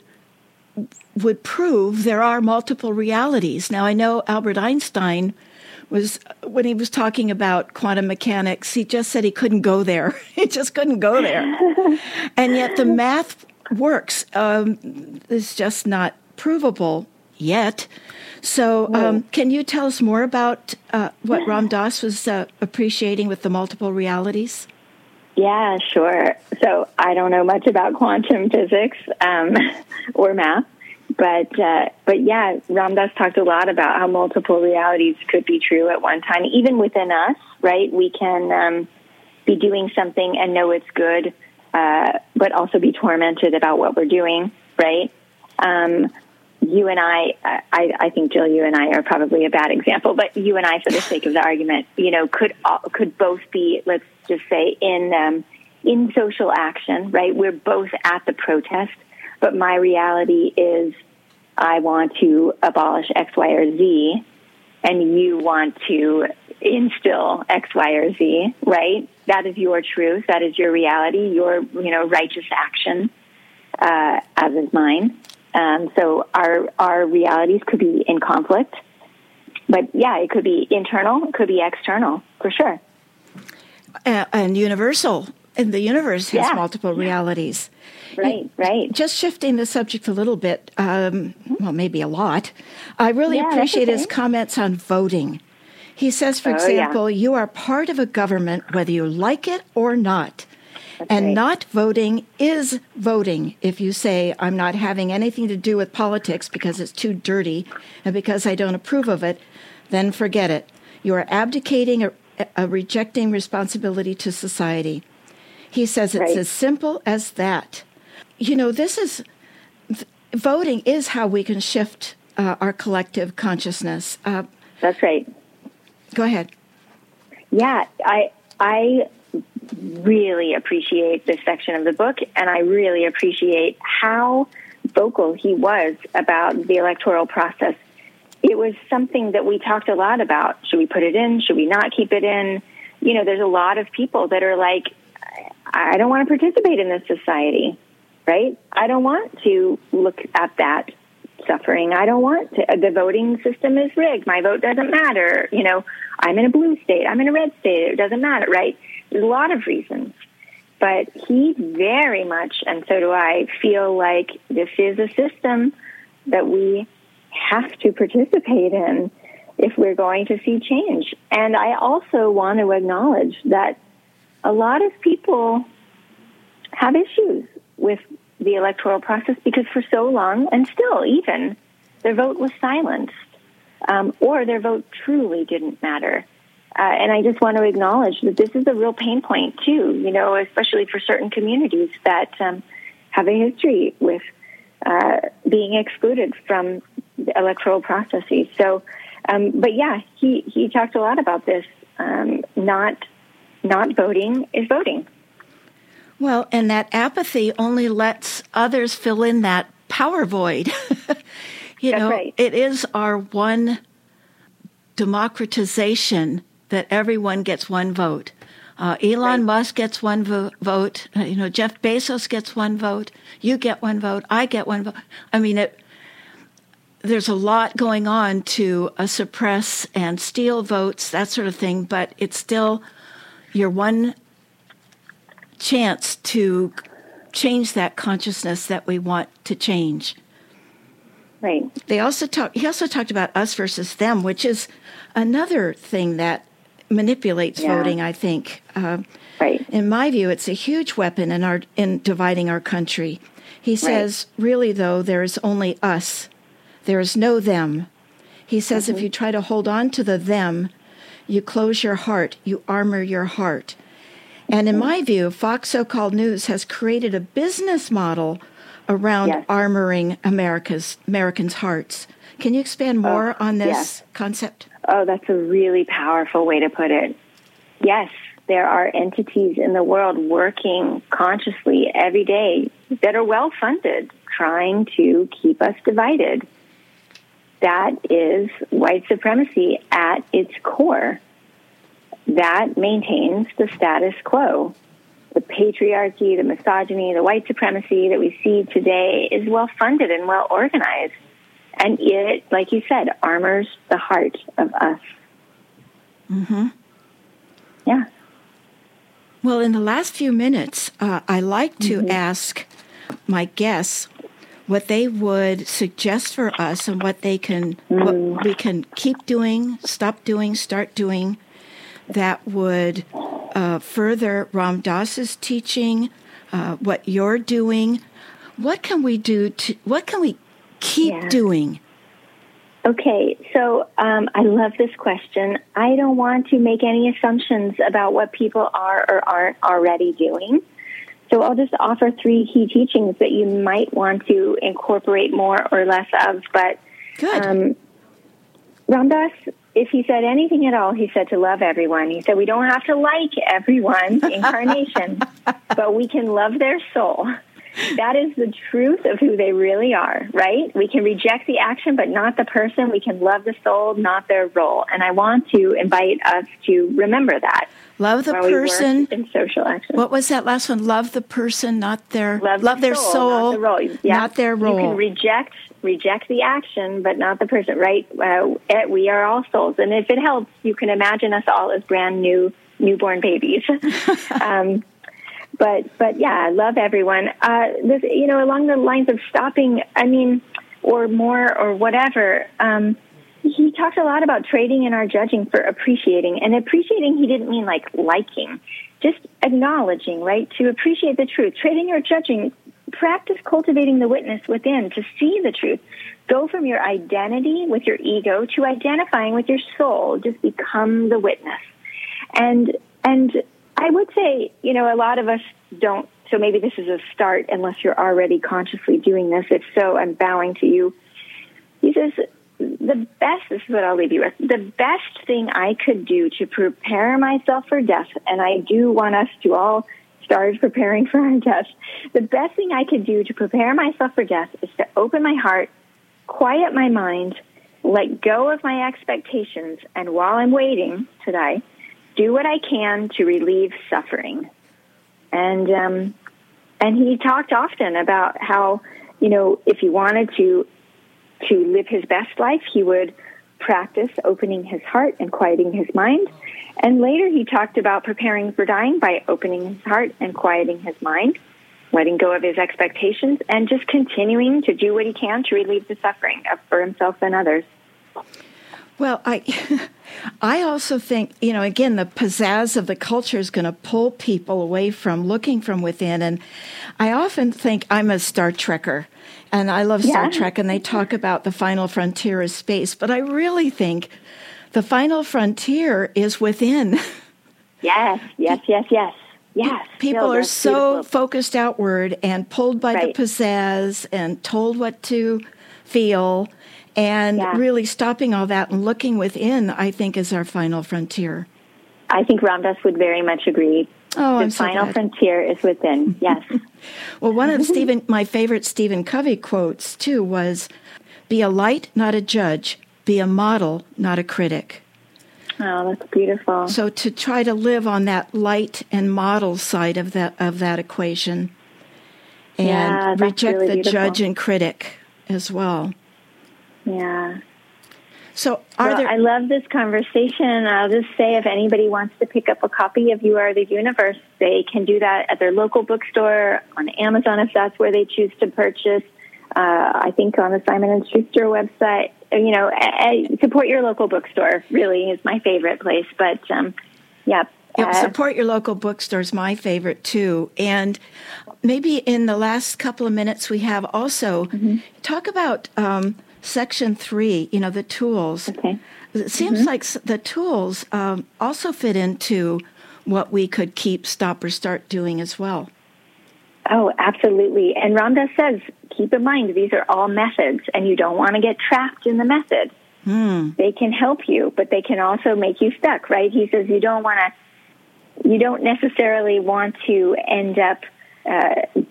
would prove there are multiple realities. Now, I know Albert Einstein was, when he was talking about quantum mechanics, he just said he couldn't go there. he just couldn't go there. and yet the math works. Um, it's just not provable yet. So, um, can you tell us more about uh, what Ram Dass was uh, appreciating with the multiple realities? Yeah, sure. So, I don't know much about quantum physics um, or math, but uh, but yeah, Ram Dass talked a lot about how multiple realities could be true at one time, even within us. Right, we can um, be doing something and know it's good, uh, but also be tormented about what we're doing. Right. Um, you and I, I, I think Jill, you and I are probably a bad example, but you and I, for the sake of the argument, you know, could could both be, let's just say, in um, in social action, right? We're both at the protest, but my reality is I want to abolish X, Y, or Z, and you want to instill X, Y, or Z, right? That is your truth. That is your reality, your, you know, righteous action, uh, as is mine. Um, so our our realities could be in conflict, but yeah, it could be internal, it could be external, for sure. And universal, and the universe has yeah. multiple realities. Right, right. Just shifting the subject a little bit, um, well, maybe a lot. I really yeah, appreciate okay. his comments on voting. He says, for oh, example, yeah. you are part of a government whether you like it or not and not voting is voting. If you say, I'm not having anything to do with politics because it's too dirty and because I don't approve of it, then forget it. You are abdicating or rejecting responsibility to society. He says it's right. as simple as that. You know, this is voting is how we can shift uh, our collective consciousness. Uh, That's right. Go ahead. Yeah, I I really appreciate this section of the book, and I really appreciate how vocal he was about the electoral process. It was something that we talked a lot about. Should we put it in? Should we not keep it in? You know, there's a lot of people that are like, I don't want to participate in this society, right? I don't want to look at that suffering. I don't want to. The voting system is rigged. My vote doesn't matter. You know, I'm in a blue state. I'm in a red state. It doesn't matter, right? There's a lot of reasons. But he very much, and so do I, feel like this is a system that we have to participate in if we're going to see change. And I also want to acknowledge that a lot of people have issues with the electoral process because for so long, and still even, their vote was silenced, um, or their vote truly didn't matter. Uh, and I just want to acknowledge that this is a real pain point too, you know, especially for certain communities that um, have a history with uh, being excluded from the electoral processes. So, um, but yeah, he, he talked a lot about this. Um, not not voting is voting. Well, and that apathy only lets others fill in that power void. you That's know, right. it is our one democratization that everyone gets one vote. Uh, Elon right. Musk gets one vo- vote. Uh, you know, Jeff Bezos gets one vote. You get one vote. I get one vote. I mean, it. There's a lot going on to uh, suppress and steal votes, that sort of thing. But it's still your one chance to change that consciousness that we want to change. Right. They also talk. He also talked about us versus them, which is another thing that manipulates yeah. voting. I think. Uh, right. In my view, it's a huge weapon in our in dividing our country. He says, right. really though, there is only us. There is no them. He says, mm-hmm. if you try to hold on to the them, you close your heart, you armor your heart. And in my view, Fox So Called News has created a business model around yes. armoring America's Americans' hearts. Can you expand oh, more oh, on this yes. concept? Oh, that's a really powerful way to put it. Yes, there are entities in the world working consciously every day that are well funded, trying to keep us divided. That is white supremacy at its core. That maintains the status quo. The patriarchy, the misogyny, the white supremacy that we see today is well funded and well organized. And it, like you said, armors the heart of us. Mm-hmm. Yeah. Well, in the last few minutes, uh, I like to mm-hmm. ask my guests what they would suggest for us and what they can, mm. what we can keep doing, stop doing, start doing, that would uh, further Ram Dass's teaching, uh, what you're doing. What can we do to? What can we keep yeah. doing? Okay, so um, I love this question. I don't want to make any assumptions about what people are or aren't already doing. So I'll just offer three key teachings that you might want to incorporate more or less of. But Good. Um, Ram Dass, if he said anything at all, he said to love everyone. He said we don't have to like everyone, incarnation, but we can love their soul. That is the truth of who they really are, right? We can reject the action, but not the person. We can love the soul, not their role. And I want to invite us to remember that. Love the person in social action. What was that last one? Love the person, not their love, love the their soul, soul, not, the role. Yeah. not their role. You can reject reject the action, but not the person. Right? Uh, eh, we are all souls, and if it helps, you can imagine us all as brand new newborn babies. um, but but yeah, I love everyone. Uh, this you know along the lines of stopping. I mean, or more or whatever. Um, he talked a lot about trading in our judging for appreciating. And appreciating, he didn't mean like liking, just acknowledging, right? To appreciate the truth. Trading or judging, practice cultivating the witness within to see the truth. Go from your identity with your ego to identifying with your soul. Just become the witness. And, and I would say, you know, a lot of us don't, so maybe this is a start unless you're already consciously doing this. If so, I'm bowing to you. He says, the best, this is what I'll leave you with, the best thing I could do to prepare myself for death, and I do want us to all start preparing for our death, the best thing I could do to prepare myself for death is to open my heart, quiet my mind, let go of my expectations, and while I'm waiting to die, do what I can to relieve suffering. And, um, and he talked often about how, you know, if he wanted to to live his best life, he would practice opening his heart and quieting his mind. And later he talked about preparing for dying by opening his heart and quieting his mind, letting go of his expectations, and just continuing to do what he can to relieve the suffering for himself and others. Well, I, I also think you know again the pizzazz of the culture is going to pull people away from looking from within, and I often think I'm a Star Trekker, and I love Star yeah. Trek, and they talk about the final frontier of space. But I really think the final frontier is within. Yes, yes, yes, yes. Yes. People no, are so beautiful. focused outward and pulled by right. the pizzazz and told what to feel. And yeah. really stopping all that and looking within, I think, is our final frontier. I think Ram Dass would very much agree. Oh, the I'm final so frontier is within. Yes. well, one of Stephen, my favorite Stephen Covey quotes too was, "Be a light, not a judge. Be a model, not a critic." Oh, that's beautiful. So to try to live on that light and model side of that of that equation, and yeah, reject really the beautiful. judge and critic as well. Yeah. So, are well, there? I love this conversation. I'll just say if anybody wants to pick up a copy of You Are the Universe, they can do that at their local bookstore, on Amazon if that's where they choose to purchase. Uh, I think on the Simon and Schuster website. You know, I, I support your local bookstore. Really is my favorite place. But um, yeah, Yep, uh, support your local bookstore is my favorite too. And maybe in the last couple of minutes we have also Mm-hmm. talk about um, section three. You know, the tools. Okay. It seems Mm-hmm. like the tools um, also fit into what we could keep, stop, or start doing as well. Oh, absolutely. And Ram Dass says, keep in mind, these are all methods, and you don't want to get trapped in the method. Hmm. They can help you, but they can also make you stuck, right? He says you don't want to, you don't necessarily want to end up uh,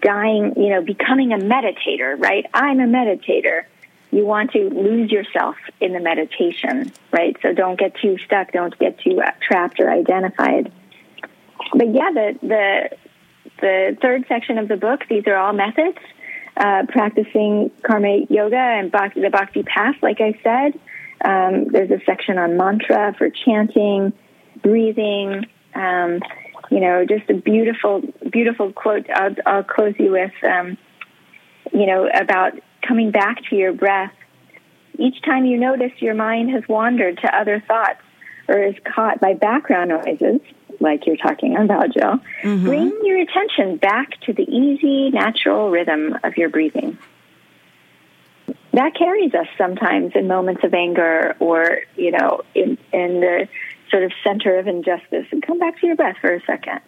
dying, you know, becoming a meditator, right? I'm a meditator. You want to lose yourself in the meditation, right? So don't get too stuck, don't get too uh, trapped or identified. But yeah, the the the third section of the book, these are all methods. Uh, practicing karma yoga and bhakti, the bhakti path, like I said. Um, there's a section on mantra for chanting, breathing. Um, you know, just a beautiful, beautiful quote. I'll, I'll close you with. Um, you know, about coming back to your breath. Each time you notice your mind has wandered to other thoughts or is caught by background noises, like you're talking about, Joe, Mm-hmm. bring your attention back to the easy, natural rhythm of your breathing. that carries us sometimes in moments of anger or, you know, in, in the sort of center of injustice. And come back to your breath for a second.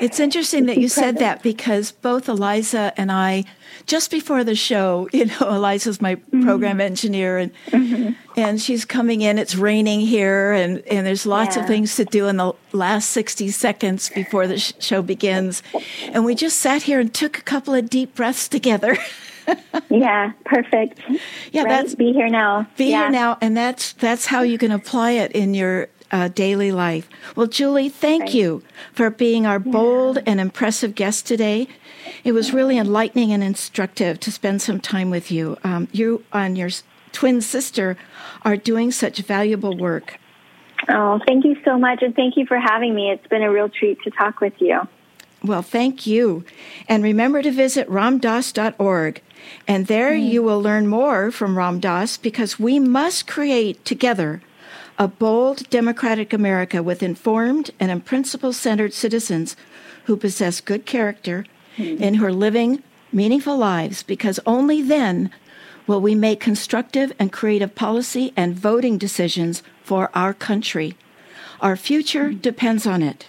It's interesting that you said that because both Eliza and I, just before the show, you know, Eliza's my mm-hmm. program engineer and mm-hmm. and she's coming in. It's raining here, and and there's lots yeah. of things to do in the last sixty seconds before the sh- show begins, and we just sat here and took a couple of deep breaths together. yeah, perfect. Yeah, right? that's be here now. Be yeah. here now, and that's that's how you can apply it in your uh, daily life. Well, Julie, thank you for being our yeah. bold and impressive guest today. It was really enlightening and instructive to spend some time with you. Um, you and your twin sister are doing such valuable work. Oh, thank you so much, and thank you for having me. It's been a real treat to talk with you. Well, thank you. And remember to visit ramdass.org. And there mm. you will learn more from Ram Dass because we must create together a bold, democratic America with informed and in principle centered citizens who possess good character mm-hmm. and who are living meaningful lives, because only then will we make constructive and creative policy and voting decisions for our country. Our future mm-hmm. depends on it.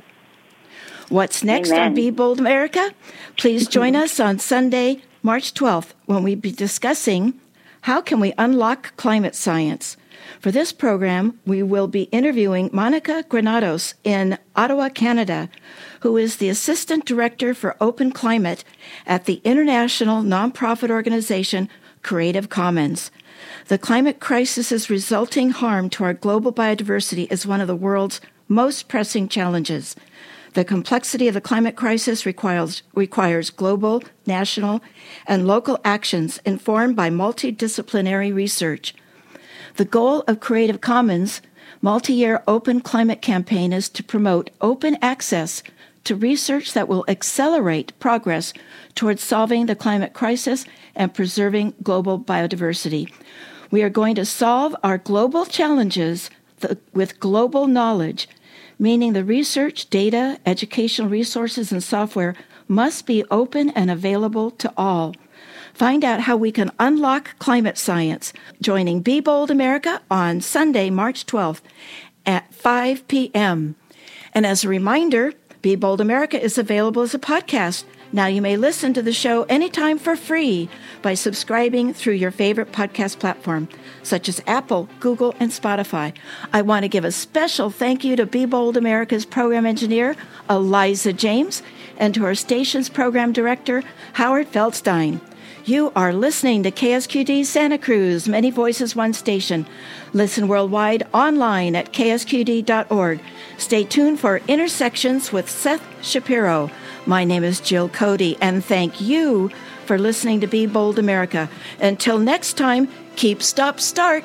What's next Amen. on Be Bold America? Please join us on Sunday, March 12th, when we'll be discussing how can we unlock climate science. For this program, we will be interviewing Monica Granados in Ottawa, Canada, who is the Assistant Director for Open Climate at the international nonprofit organization Creative Commons. The climate crisis's resulting harm to our global biodiversity is one of the world's most pressing challenges. The complexity of the climate crisis requires, requires global, national, and local actions informed by multidisciplinary research. The goal of Creative Commons multi-year open climate campaign is to promote open access to research that will accelerate progress towards solving the climate crisis and preserving global biodiversity. We are going to solve our global challenges with global knowledge, meaning the research, data, educational resources, and software must be open and available to all. Find out how we can unlock climate science. Joining Be Bold America on Sunday, March 12th at 5 p.m. And as a reminder, Be Bold America is available as a podcast. Now you may listen to the show anytime for free by subscribing through your favorite podcast platform, such as Apple, Google, and Spotify. I want to give a special thank you to Be Bold America's program engineer, Eliza James, and to our station's program director, Howard Feldstein. You are listening to KSQD Santa Cruz, Many Voices, One Station. Listen worldwide online at ksqd.org. Stay tuned for Intersections with Seth Shapiro. My name is Jill Cody, and thank you for listening to Be Bold America. Until next time, keep, stop, start.